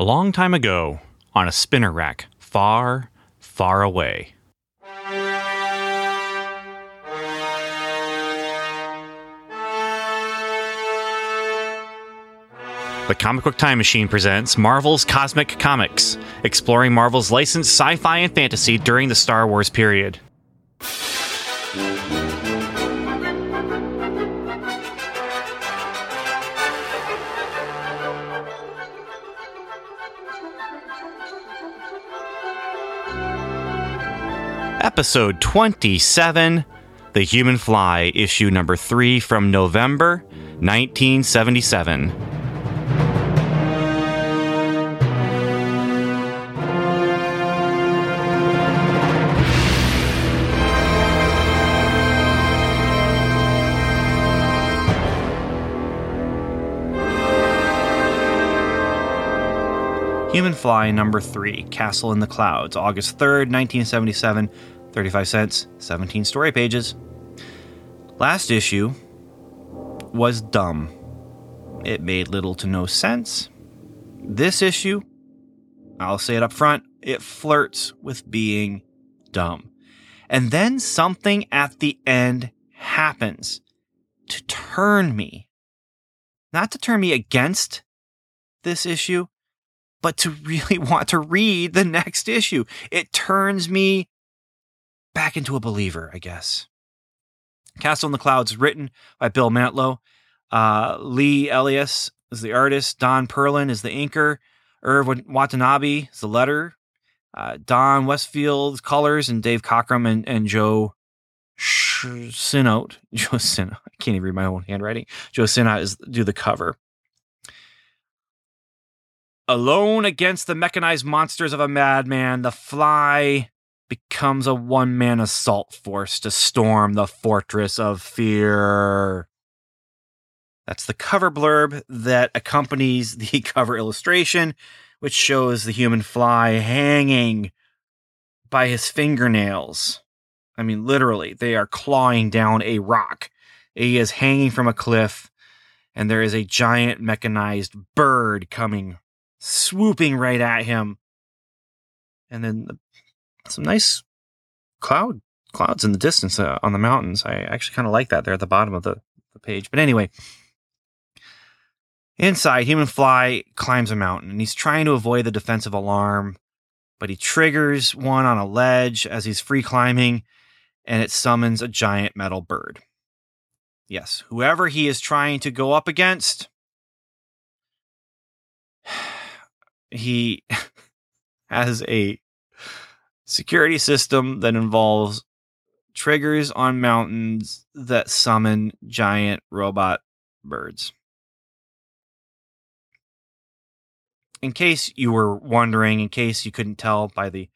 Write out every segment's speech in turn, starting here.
A long time ago, on a spinner rack, far, far away. The Comic Book Time Machine presents Marvel's Cosmic Comics, exploring Marvel's licensed sci fi and fantasy during the Star Wars period. Episode 27 The Human Fly, issue number 3 from November 1977. Human Fly number 3, Castle in the Clouds, August 3rd, 1977, 35 cents, 17 story pages. Last issue was dumb. It made little to no sense. This issue, I'll say it up front, it flirts with being dumb. And then something at the end happens to turn me. Not to turn me against this issue, but to really want to read the next issue. It turns me back into a believer, I guess. Castle in the Clouds, written by Bill Mantlo. Uh, Lee Elias is the artist. Don Perlin is the inker. Irv Watanabe is the letter. Uh, Don Westfield colors and Dave Cockrum and, and Joe Sinnott. Joe Sinnott. I can't even read my own handwriting. Joe Sinnott is do the cover. Alone against the mechanized monsters of a madman, the fly becomes a one man assault force to storm the fortress of fear. That's the cover blurb that accompanies the cover illustration, which shows the human fly hanging by his fingernails. I mean, literally, they are clawing down a rock. He is hanging from a cliff, and there is a giant mechanized bird coming swooping right at him. And then the, some nice cloud clouds in the distance uh, on the mountains. I actually kind of like that. They're at the bottom of the, the page. But anyway, inside, Human Fly climbs a mountain and he's trying to avoid the defensive alarm, but he triggers one on a ledge as he's free climbing and it summons a giant metal bird. Yes, whoever he is trying to go up against he has a security system that involves triggers on mountains that summon giant robot birds. In case you were wondering, in case you couldn't tell by the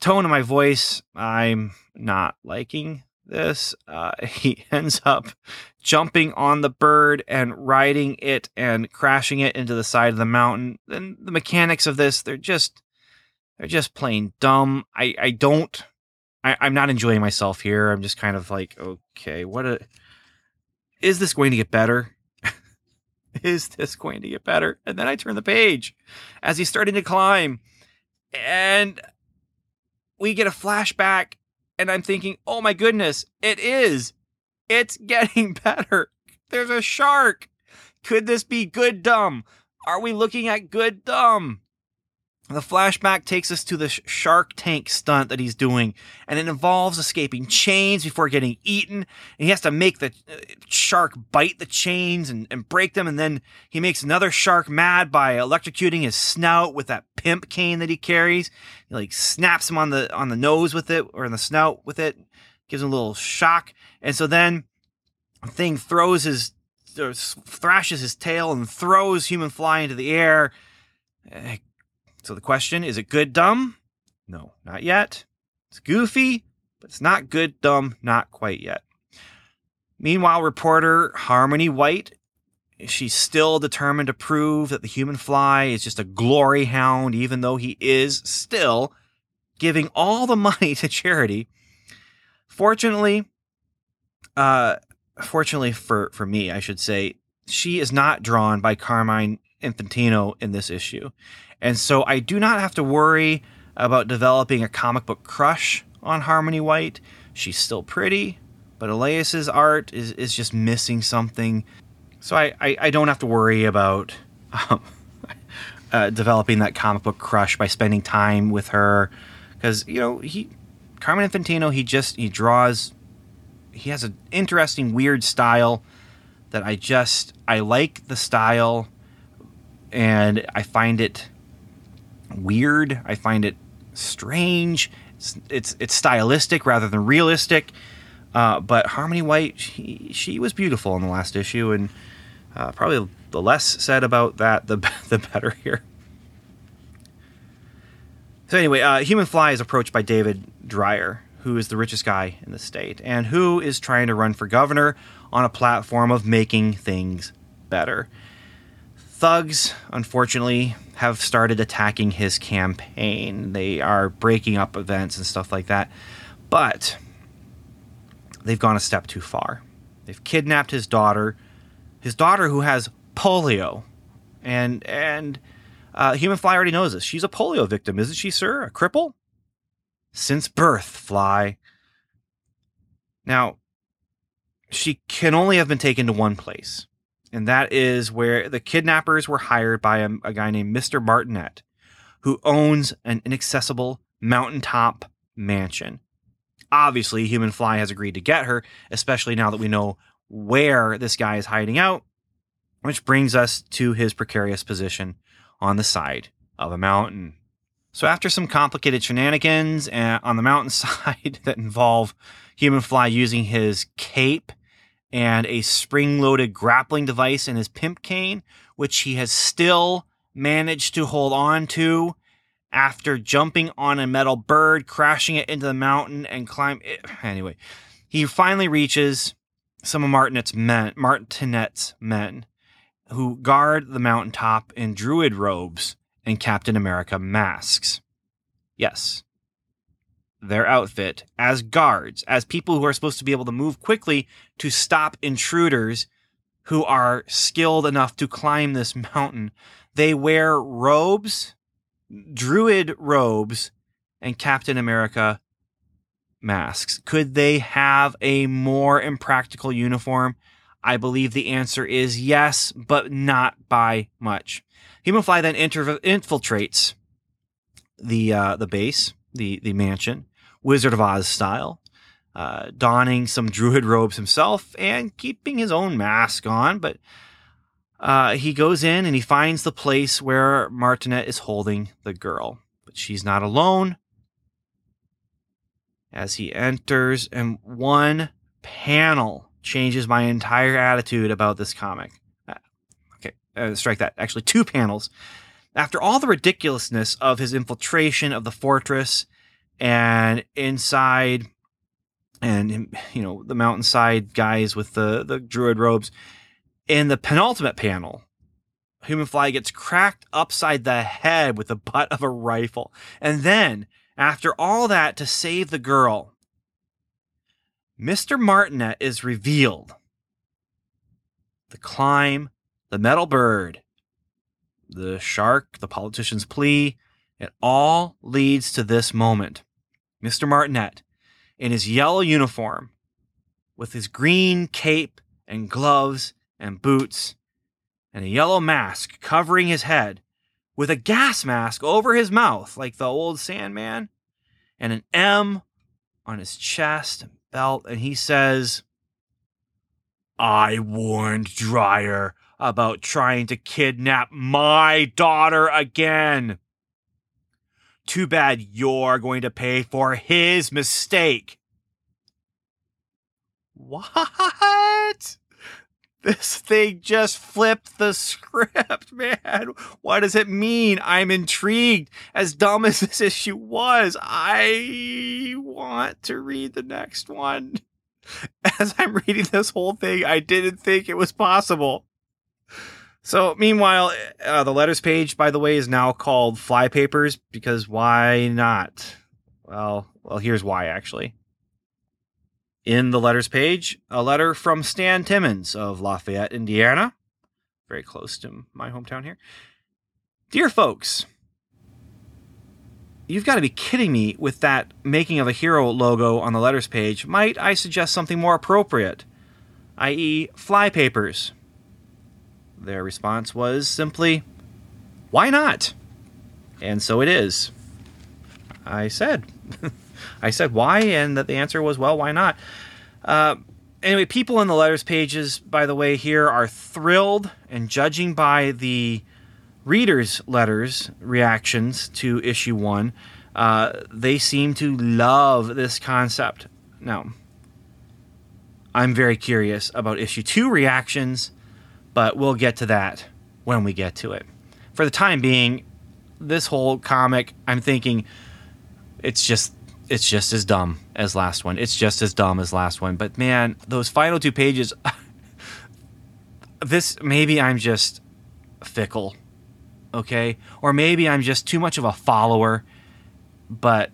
tone of my voice, I'm not liking this. Uh, he ends up jumping on the bird and riding it and crashing it into the side of the mountain. And the mechanics of this, they're just they're just plain dumb. I, I don't I, I'm not enjoying myself here. I'm just kind of like, okay, what a is this going to get better? is this going to get better? And then I turn the page as he's starting to climb. And we get a flashback and I'm thinking, oh my goodness, it is. It's getting better. There's a shark. Could this be good dumb? Are we looking at good dumb? The flashback takes us to the shark tank stunt that he's doing, and it involves escaping chains before getting eaten. And he has to make the uh, shark bite the chains and, and break them, and then he makes another shark mad by electrocuting his snout with that pimp cane that he carries. He like snaps him on the on the nose with it or in the snout with it, gives him a little shock, and so then the thing throws his thrashes his tail and throws human fly into the air. Eh, so the question is it good, dumb? No, not yet. It's goofy, but it's not good, dumb, not quite yet. Meanwhile, reporter Harmony White, she's still determined to prove that the human fly is just a glory hound, even though he is still giving all the money to charity. Fortunately, uh, fortunately for, for me, I should say, she is not drawn by Carmine Infantino in this issue. And so I do not have to worry about developing a comic book crush on Harmony White. She's still pretty, but Elias's art is, is just missing something. So I, I, I don't have to worry about um, uh, developing that comic book crush by spending time with her. Because, you know, he Carmine Infantino, he just he draws he has an interesting, weird style that I just I like the style and I find it weird. I find it strange. It's it's, it's stylistic rather than realistic. Uh, but Harmony White, she, she was beautiful in the last issue, and uh, probably the less said about that, the the better here. So anyway, uh, Human Fly is approached by David Dreyer, who is the richest guy in the state, and who is trying to run for governor on a platform of making things better. Thugs, unfortunately, have started attacking his campaign. They are breaking up events and stuff like that. But they've gone a step too far. They've kidnapped his daughter, his daughter who has polio. And and uh, Human Fly already knows this. She's a polio victim, isn't she, sir? A cripple? Since birth, Fly. Now, she can only have been taken to one place and that is where the kidnappers were hired by a, a guy named Mr. Martinet, who owns an inaccessible mountaintop mansion. Obviously, Human Fly has agreed to get her, especially now that we know where this guy is hiding out, which brings us to his precarious position on the side of a mountain. So, after some complicated shenanigans uh, on the mountainside that involve Human Fly using his cape and a spring loaded grappling device in his pimp cane, which he has still managed to hold on to after jumping on a metal bird, crashing it into the mountain, and climb. It. Anyway, he finally reaches some of Martinet's men, Martinet's men, who guard the mountaintop in druid robes and Captain America masks. Yes, their outfit as guards, as people who are supposed to be able to move quickly to stop intruders who are skilled enough to climb this mountain. They wear robes, druid robes, and Captain America masks. Could they have a more impractical uniform? I believe the answer is yes, but not by much. Human Fly then inter- infiltrates the uh, the base, the the mansion, Wizard of Oz style, uh, donning some druid robes himself and keeping his own mask on. But uh, he goes in and he finds the place where Martinet is holding the girl. But she's not alone. As he enters, and one panel changes my entire attitude about this comic. Uh, okay, uh, strike that. Actually, two panels. After all the ridiculousness of his infiltration of the fortress and inside and you know the mountainside guys with the the druid robes in the penultimate panel human fly gets cracked upside the head with the butt of a rifle and then after all that to save the girl mr martinet is revealed the climb the metal bird the shark the politician's plea it all leads to this moment. Mr. Martinet, in his yellow uniform, with his green cape and gloves and boots, and a yellow mask covering his head, with a gas mask over his mouth, like the old Sandman, and an M on his chest and belt, and he says, I warned Dreyer about trying to kidnap my daughter again. Too bad you're going to pay for his mistake. What? This thing just flipped the script, man. What does it mean? I'm intrigued. As dumb as this issue was, I want to read the next one. As I'm reading this whole thing, I didn't think it was possible. So, meanwhile, uh, the letters page, by the way, is now called Fly Papers because why not? Well, well, here's why actually. In the letters page, a letter from Stan Timmons of Lafayette, Indiana, very close to my hometown here. Dear folks, you've got to be kidding me with that making of a hero logo on the letters page. Might I suggest something more appropriate, i.e., flypapers? Their response was simply, Why not? And so it is. I said, I said why, and that the answer was, Well, why not? Uh, anyway, people in the letters pages, by the way, here are thrilled, and judging by the readers' letters reactions to issue one, uh, they seem to love this concept. Now, I'm very curious about issue two reactions, but we'll get to that when we get to it. For the time being, this whole comic, I'm thinking it's just it's just as dumb as last one. It's just as dumb as last one. But man, those final two pages this maybe I'm just fickle. Okay? Or maybe I'm just too much of a follower. But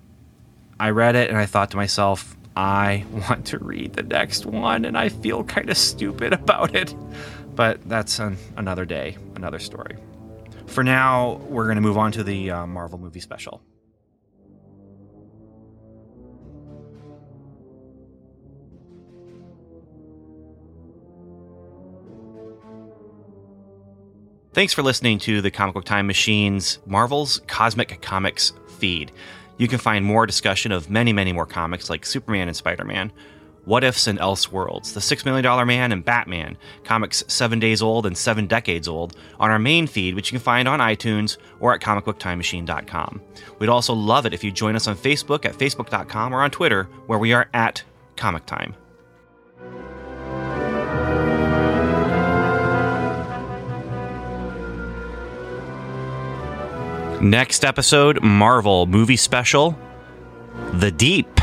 I read it and I thought to myself, I want to read the next one and I feel kind of stupid about it. But that's an, another day, another story. For now, we're going to move on to the uh, Marvel movie special. Thanks for listening to the Comic Book Time Machine's Marvel's Cosmic Comics feed. You can find more discussion of many, many more comics like Superman and Spider Man, What Ifs and Elseworlds, The Six Million Dollar Man and Batman, comics seven days old and seven decades old, on our main feed, which you can find on iTunes or at comicbooktimemachine.com. We'd also love it if you join us on Facebook at facebook.com or on Twitter, where we are at Comic Time. Next episode Marvel movie special The Deep.